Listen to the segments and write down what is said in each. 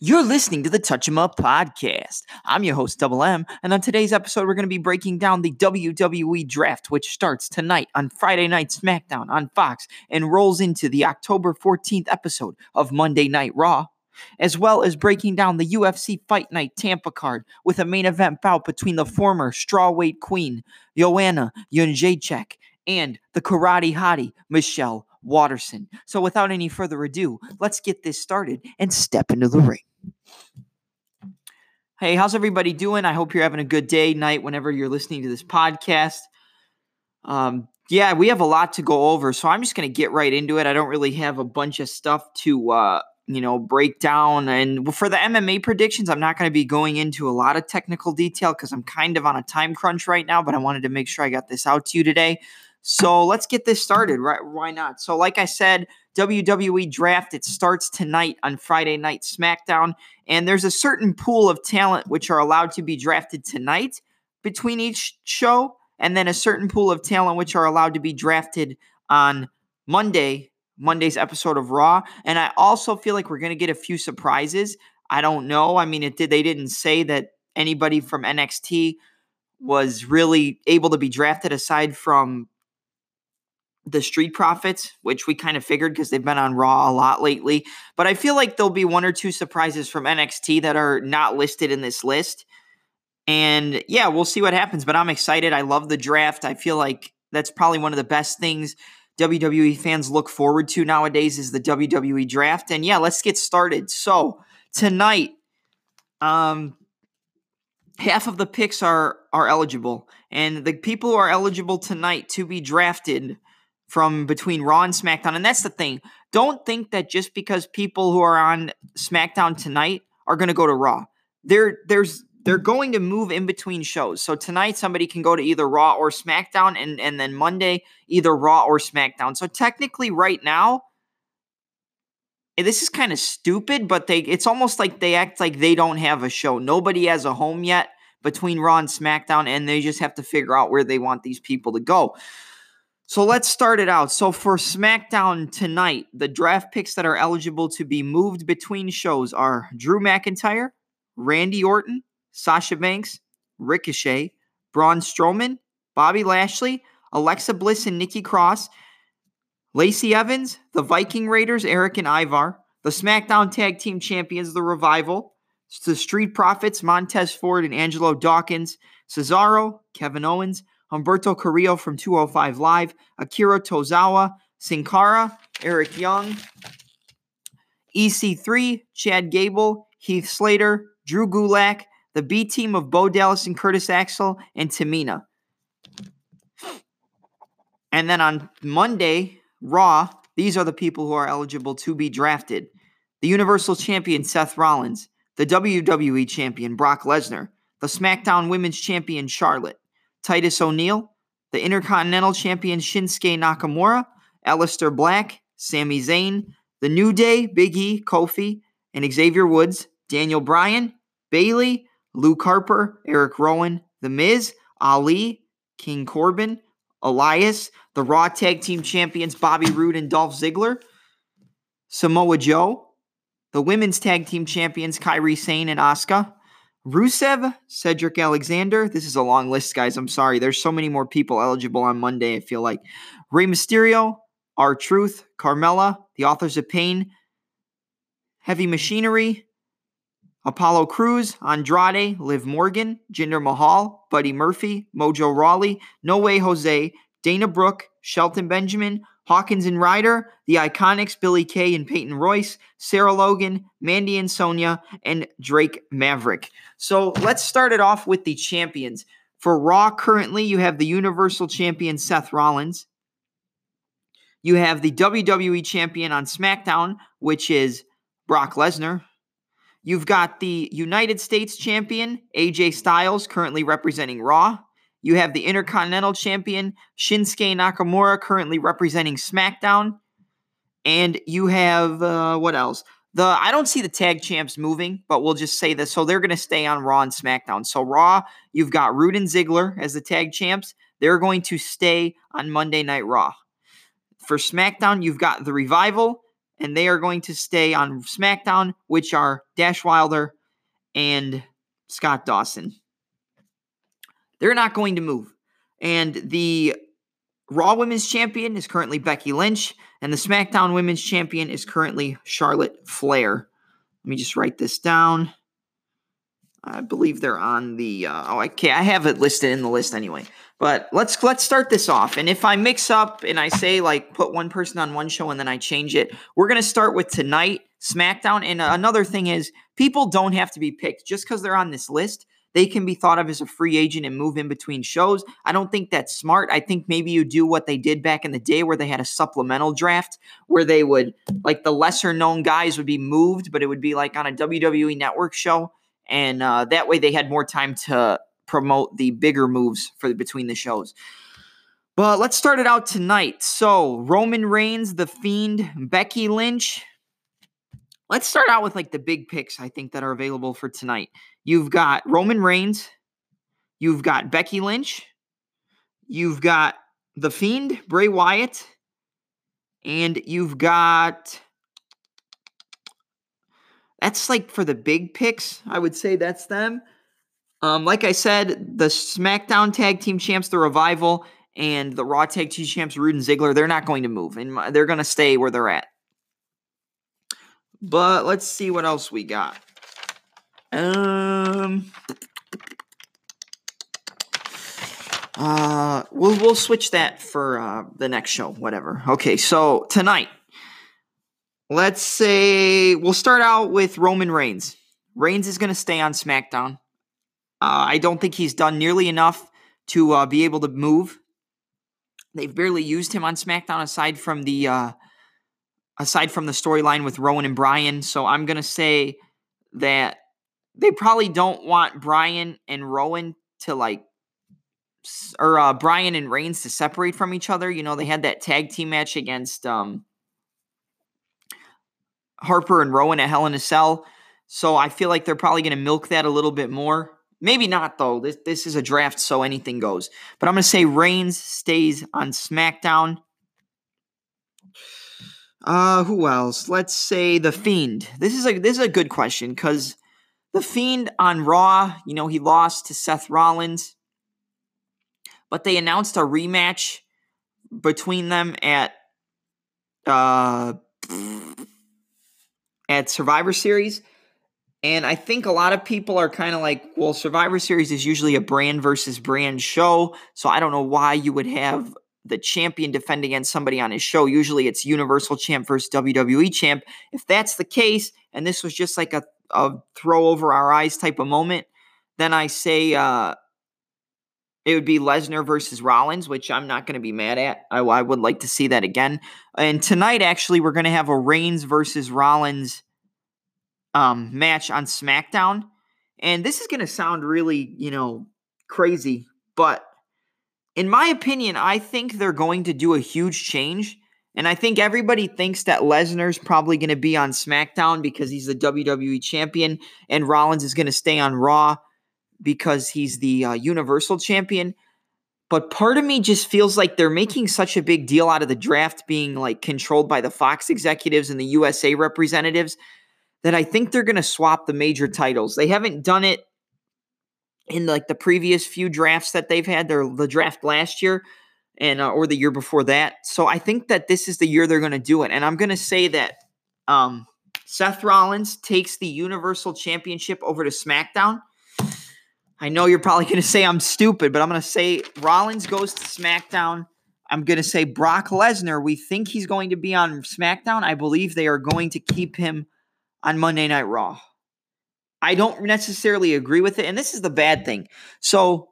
You're listening to the Touch 'em Up podcast. I'm your host, Double M, and on today's episode, we're going to be breaking down the WWE draft, which starts tonight on Friday Night SmackDown on Fox and rolls into the October 14th episode of Monday Night Raw, as well as breaking down the UFC Fight Night Tampa card with a main event bout between the former strawweight queen, Joanna Jędrzejczyk, and the karate hottie, Michelle Waterson. So, without any further ado, let's get this started and step into the ring. Hey, how's everybody doing? I hope you're having a good day, night, whenever you're listening to this podcast. Um, yeah, we have a lot to go over, so I'm just going to get right into it. I don't really have a bunch of stuff to, uh, you know, break down. And for the MMA predictions, I'm not going to be going into a lot of technical detail because I'm kind of on a time crunch right now, but I wanted to make sure I got this out to you today. So let's get this started, right? Why not? So, like I said, WWE draft it starts tonight on Friday Night SmackDown, and there's a certain pool of talent which are allowed to be drafted tonight between each show, and then a certain pool of talent which are allowed to be drafted on Monday, Monday's episode of Raw. And I also feel like we're gonna get a few surprises. I don't know. I mean, it did. They didn't say that anybody from NXT was really able to be drafted aside from the Street Profits, which we kind of figured because they've been on Raw a lot lately. But I feel like there'll be one or two surprises from NXT that are not listed in this list. And yeah, we'll see what happens. But I'm excited. I love the draft. I feel like that's probably one of the best things WWE fans look forward to nowadays is the WWE draft. And yeah, let's get started. So tonight, um, half of the picks are are eligible, and the people who are eligible tonight to be drafted from between Raw and SmackDown. And that's the thing. Don't think that just because people who are on SmackDown tonight are going to go to Raw. There, there's they're going to move in between shows. So tonight somebody can go to either Raw or SmackDown, and and then Monday either Raw or SmackDown. So technically, right now, this is kind of stupid, but they it's almost like they act like they don't have a show. Nobody has a home yet between Raw and SmackDown, and they just have to figure out where they want these people to go. So let's start it out. So for SmackDown tonight, the draft picks that are eligible to be moved between shows are Drew McIntyre, Randy Orton, Sasha Banks, Ricochet, Braun Strowman, Bobby Lashley, Alexa Bliss and Nikki Cross, Lacey Evans, the Viking Raiders, Erik and Ivar, the SmackDown Tag Team Champions, The Revival, the Street Profits, Montez Ford and Angelo Dawkins, Cesaro, Kevin Owens, Humberto Carrillo from 205 Live, Akira Tozawa, Sin Cara, Eric Young, EC3, Chad Gable, Heath Slater, Drew Gulak, the B team of Bo Dallas and Curtis Axel, and Tamina. And then on Monday, Raw, these are the people who are eligible to be drafted. The Universal Champion Seth Rollins, the WWE Champion Brock Lesnar, the SmackDown Women's Champion Charlotte, Titus O'Neil, the Intercontinental Champion Shinsuke Nakamura, Aleister Black, Sami Zayn, The New Day, Big E, Kofi, and Xavier Woods, Daniel Bryan, Bayley, Luke Harper, Eric Rowan, The Miz, Ali, King Corbin, Elias, the Raw Tag Team Champions Bobby Roode and Dolph Ziggler, Samoa Joe, the Women's Tag Team Champions Kairi Sane and Asuka, Rusev, Cedric Alexander. This is a long list, guys. I'm sorry. There's so many more people eligible on Monday, I feel like. Rey Mysterio, R-Truth, Carmella, the authors of Pain, Heavy Machinery, Apollo Crews, Andrade, Liv Morgan, Jinder Mahal, Buddy Murphy, Mojo Rawley, No Way Jose, Dana Brooke, Shelton Benjamin, Hawkins and Ryder, the Iconics, Billy Kay and Peyton Royce, Sarah Logan, Mandy and Sonya, and Drake Maverick. So let's start it off with the champions. For Raw, currently, you have the Universal Champion Seth Rollins. You have the WWE Champion on SmackDown, which is Brock Lesnar. You've got the United States Champion, AJ Styles, currently representing Raw. You have the Intercontinental Champion, Shinsuke Nakamura, currently representing SmackDown. And you have, uh, what else? The I don't see the tag champs moving, but we'll just say this. So they're going to stay on Raw and SmackDown. So Raw, you've got Roode and Ziggler as the tag champs. They're going to stay on Monday Night Raw. For SmackDown, you've got the Revival, and they are going to stay on SmackDown, which are Dash Wilder and Scott Dawson. They're not going to move. And the Raw Women's Champion is currently Becky Lynch, and the SmackDown Women's Champion is currently Charlotte Flair. Let me just write this down. I believe they're on the. Uh, oh, okay, I have it listed in the list anyway. But let's let's start this off. And if I mix up and I say like put one person on one show and then I change it, we're gonna start with tonight SmackDown. And another thing is, people don't have to be picked just because they're on this list. They can be thought of as a free agent and move in between shows. I don't think that's smart. I think maybe you do what they did back in the day where they had a supplemental draft where they would, like, the lesser known guys would be moved, but it would be like on a WWE network show. And uh, that way they had more time to promote the bigger moves for between the shows. But let's start it out tonight. So, Roman Reigns, The Fiend, Becky Lynch. Let's start out with like the big picks I think that are available for tonight. You've got Roman Reigns, you've got Becky Lynch, you've got The Fiend, Bray Wyatt, and you've got that's like for the big picks. I would say that's them. Um, like I said, the SmackDown Tag Team Champs, the Revival, and the Raw Tag Team Champs, Roode and Ziggler, they're not going to move, and they're going to stay where they're at. But let's see what else we got. Um. Uh, we'll we'll switch that for uh, the next show, whatever. Okay, so tonight, let's say we'll start out with Roman Reigns. Reigns is going to stay on SmackDown. Uh, I don't think he's done nearly enough to uh, be able to move. They've barely used him on SmackDown aside from the uh, aside from the storyline with Rowan and Bryan. So I'm gonna say that they probably don't want Bryan and Rowan to like or uh, Bryan and Reigns to separate from each other. You know, they had that tag team match against um, Harper and Rowan at Hell in a Cell. So I feel like they're probably going to milk that a little bit more. Maybe not though. This this is a draft, so anything goes. But I'm gonna say Reigns stays on SmackDown. Uh, who else? Let's say the Fiend. This is a this is a good question because the Fiend on Raw, you know, he lost to Seth Rollins, but they announced a rematch between them at uh at Survivor Series. And I think a lot of people are kind of like, well, Survivor Series is usually a brand versus brand show. So I don't know why you would have the champion defend against somebody on his show. Usually it's Universal Champ versus WWE Champ. If that's the case, and this was just like a, a throw over our eyes type of moment, then I say uh, it would be Lesnar versus Rollins, which I'm not going to be mad at. I, I would like to see that again. And tonight, actually, we're going to have a Reigns versus Rollins um, match on SmackDown. And this is going to sound really, you know, crazy, but in my opinion, I think they're going to do a huge change. And I think everybody thinks that Lesnar's probably going to be on SmackDown because he's the WWE champion, and Rollins is going to stay on Raw because he's the uh, Universal champion. But part of me just feels like they're making such a big deal out of the draft being like controlled by the Fox executives and the USA representatives that I think they're going to swap the major titles. They haven't done it in like the previous few drafts that they've had. Their the draft last year and uh, or the year before that. So I think that this is the year they're going to do it. And I'm going to say that um, Seth Rollins takes the Universal Championship over to SmackDown. I know you're probably going to say I'm stupid, but I'm going to say Rollins goes to SmackDown. I'm going to say Brock Lesnar. We think he's going to be on SmackDown. I believe they are going to keep him on Monday Night Raw. I don't necessarily agree with it. And this is the bad thing. So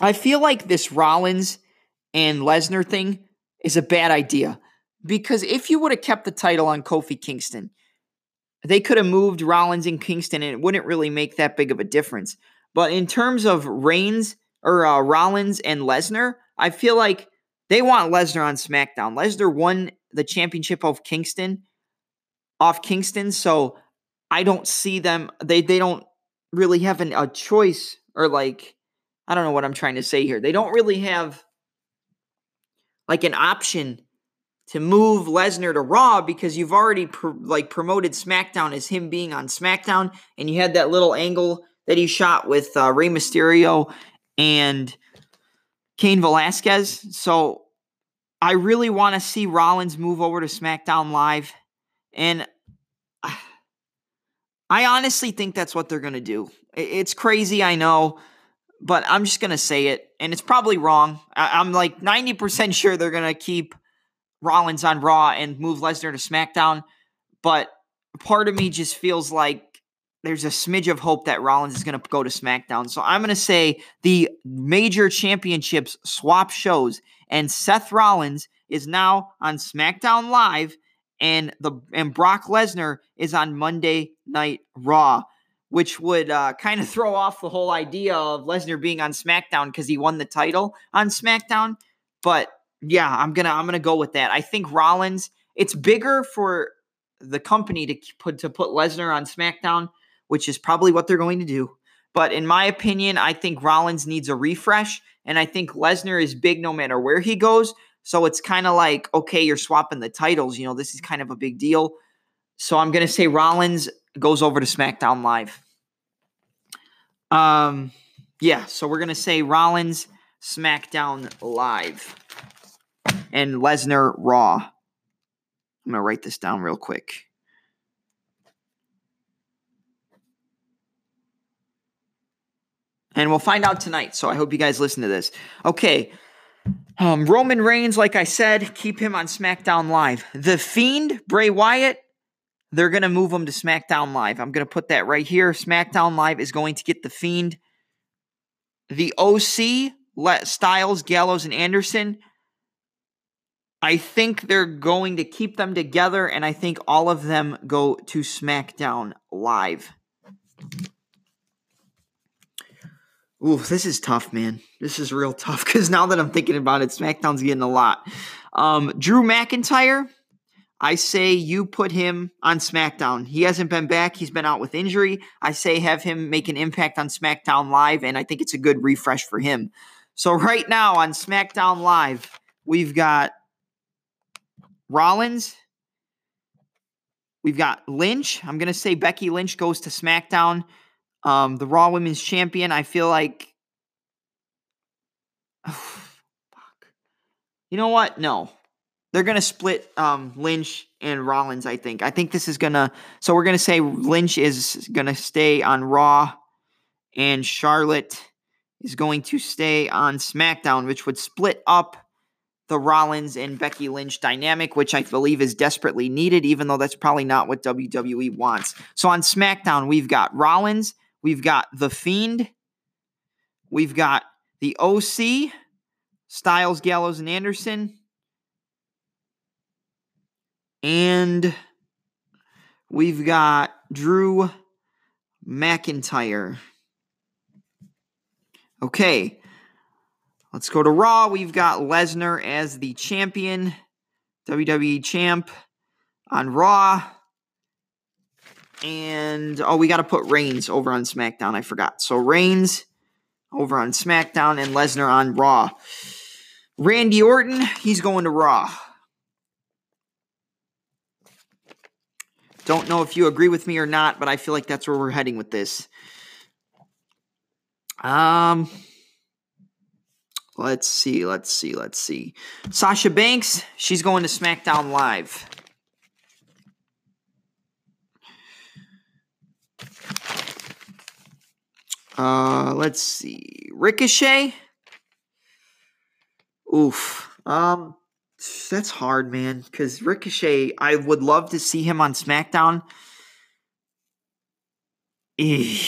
I feel like this Rollins and Lesnar thing is a bad idea because if you would have kept the title on Kofi Kingston, they could have moved Rollins and Kingston and it wouldn't really make that big of a difference. But in terms of Reigns or uh, Rollins and Lesnar, I feel like they want Lesnar on SmackDown. Lesnar won the championship of Kingston off Kingston, so I don't see them. They they don't really have an, a choice or like I don't know what I'm trying to say here. They don't really have like an option to move Lesnar to Raw because you've already pr- like promoted SmackDown as him being on SmackDown, and you had that little angle that he shot with uh, Rey Mysterio and Cain Velasquez. So I really want to see Rollins move over to SmackDown Live, and I honestly think that's what they're gonna do. It's crazy, I know, but I'm just gonna say it, and it's probably wrong. I- I'm like 90% sure they're gonna keep Rollins on Raw and move Lesnar to SmackDown, but part of me just feels like there's a smidge of hope that Rollins is to go to SmackDown. So I'm to say the major championships swap shows, and Seth Rollins is now on SmackDown Live, and the and Brock Lesnar is on Monday Night Raw, which would uh, kind of throw off the whole idea of Lesnar being on SmackDown because he won the title on SmackDown. But yeah, I'm gonna I'm gonna go with that. I think Rollins. It's bigger for the company to put to put Lesnar on SmackDown, which is probably what they're going to do. But in my opinion, I think Rollins needs a refresh, and I think Lesnar is big no matter where he goes. So it's kind of like, okay, you're swapping the titles. You know, this is kind of a big deal. So I'm gonna say Rollins goes over to SmackDown Live. Um, yeah. So we're gonna say Rollins SmackDown Live and Lesnar Raw. I'm to write this down real quick. And we'll find out tonight. So I hope you guys listen to this. Okay. Um, Roman Reigns, like I said, keep him on SmackDown Live. The Fiend, Bray Wyatt, they're going to move him to SmackDown Live. I'm going to put that right here. SmackDown Live is going to get The Fiend. The OC, let Styles, Gallows, and Anderson, I think they're going to keep them together, and I think all of them go to SmackDown Live. Ooh, this is tough, man. This is real tough because now that I'm thinking about it, SmackDown's getting a lot. Um, Drew McIntyre, I say you put him on SmackDown. He hasn't been back, he's been out with injury. I say have him make an impact on SmackDown Live, and I think it's a good refresh for him. So, right now on SmackDown Live, we've got Rollins. We've got Lynch. I'm going to say Becky Lynch goes to SmackDown. Um, the Raw Women's Champion. I feel like. Oh, fuck. You know what? No. They're going to split um, Lynch and Rollins, I think. I think this is going to. So we're going to say Lynch is going to stay on Raw and Charlotte is going to stay on SmackDown, which would split up the Rollins and Becky Lynch dynamic, which I believe is desperately needed, even though that's probably not what WWE wants. So on SmackDown, we've got Rollins, we've got The Fiend, we've got the OC, Styles, Gallows, and Anderson, and we've got Drew McIntyre. Okay. Let's go to Raw. We've got Lesnar as the champion, WWE champ on Raw. And oh, we got to put Reigns over on SmackDown. I forgot. So Reigns over on SmackDown and Lesnar on Raw. Randy Orton, he's going to Raw. Don't know if you agree with me or not, but I feel like that's where we're heading with this. Um, let's see, let's see, let's see. Sasha Banks, she's going to SmackDown Live. Uh, let's see. Ricochet. Oof. Um, that's hard, man. Because Ricochet, I would love to see him on SmackDown. this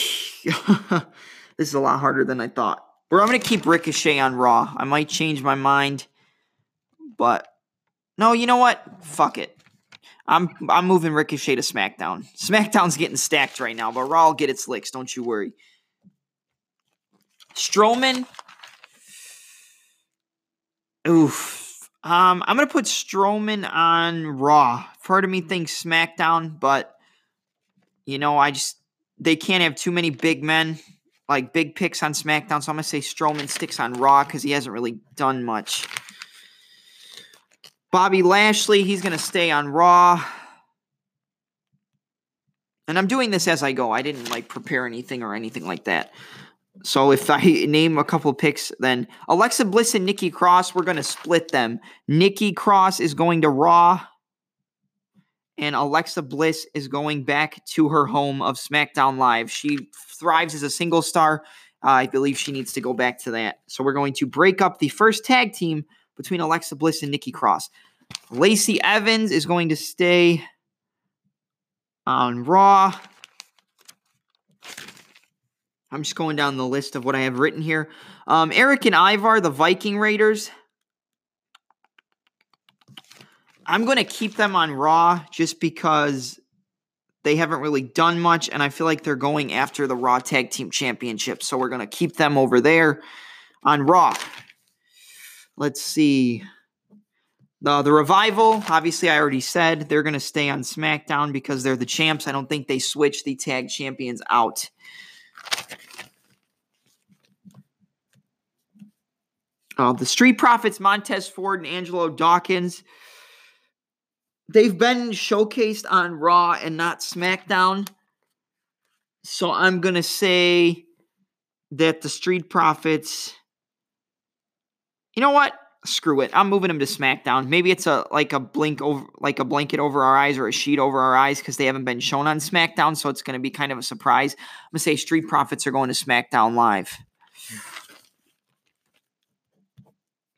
is a lot harder than I thought. But I'm gonna keep Ricochet on Raw. I might change my mind, but no, you know what? Fuck it. I'm I'm moving Ricochet to SmackDown. SmackDown's getting stacked right now, but Raw will get its licks. Don't you worry. Strowman. Oof. Um, I'm gonna put Strowman on Raw. Part of me thinks SmackDown, but you know, I just they can't have too many big men, like big picks on SmackDown. So I'm gonna say Strowman sticks on Raw because he hasn't really done much. Bobby Lashley, he's going to stay on Raw. And I'm doing this as I go. I didn't like prepare anything or anything like that. So if I name a couple picks, then Alexa Bliss and Nikki Cross, we're going to split them. Nikki Cross is going to Raw, and Alexa Bliss is going back to her home of SmackDown Live. She thrives as a single star. Uh, I believe she needs to go back to that. So we're going to break up the first tag team between Alexa Bliss and Nikki Cross. Lacey Evans is going to stay on Raw. I'm just going down the list of what I have written here. Um, Erik and Ivar, the Viking Raiders. I'm going to keep them on Raw just because they haven't really done much, and I feel like they're going after the Raw Tag Team Championship. So we're going to keep them over there on Raw. Let's see. The, the revival, obviously, I already said they're going to stay on SmackDown because they're the champs. I don't think they switch the tag champions out. Uh, the Street Profits, Montez Ford and Angelo Dawkins, they've been showcased on Raw and not SmackDown. So I'm going to say that the Street Profits. You know what? Screw it. I'm moving them to SmackDown. Maybe it's a like a blink over like a blanket over our eyes or a sheet over our eyes because they haven't been shown on SmackDown, so it's gonna be kind of a surprise. I'm gonna say Street Profits are going to SmackDown Live.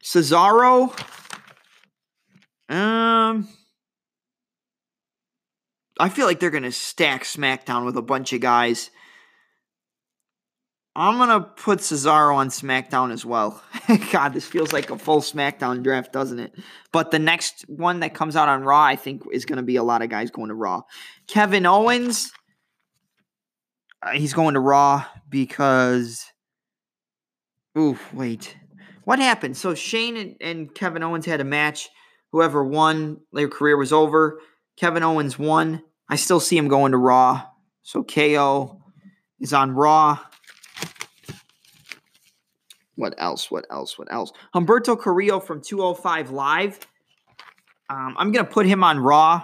Cesaro. Um I feel like they're gonna stack SmackDown with a bunch of guys. I'm gonna put Cesaro on SmackDown as well. God, this feels like a full SmackDown draft, doesn't it? But the next one that comes out on Raw, I think, is gonna be a lot of guys going to Raw. Kevin Owens, uh, he's going to Raw because. Ooh, wait. What happened? So Shane and, and Kevin Owens had a match. Whoever won, their career was over. Kevin Owens won. I still see him going to Raw. So KO is on Raw. What else? What else? What else? Humberto Carrillo from 205 Live. Um, I'm going to put him on Raw.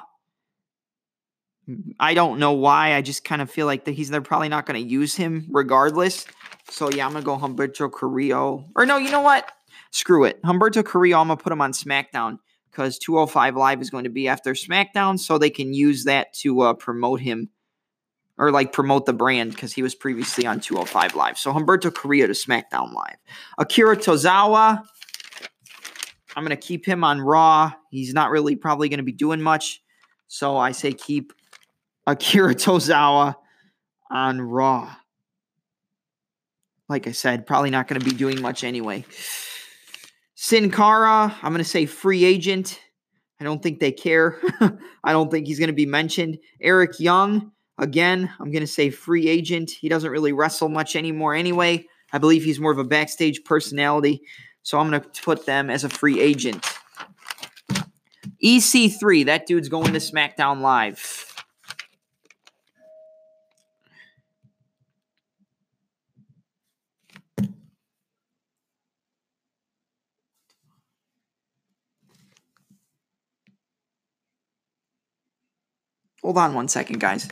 I don't know why. I just kind of feel like that he's they're probably not going to use him regardless. So yeah, I'm gonna go Humberto Carrillo. Or no, you know what? Screw it. Humberto Carrillo, I'm gonna put him on SmackDown because 205 Live is going to be after SmackDown, so they can use that to uh, promote him or like promote the brand because he was previously on 205 Live. So Humberto Carrillo to SmackDown Live. Akira Tozawa, I'm going to keep him on Raw. He's not really probably going to be doing much. So I say keep Akira Tozawa on Raw. Like I said, probably not going to be doing much anyway. Sin Cara, I'm going to say free agent. I don't think they care. I don't think he's going to be mentioned. Eric Young, again, I'm going to say free agent. He doesn't really wrestle much anymore anyway. I believe he's more of a backstage personality. So I'm going to put them as a free agent. EC3, that dude's going to SmackDown Live. Hold on one second, guys.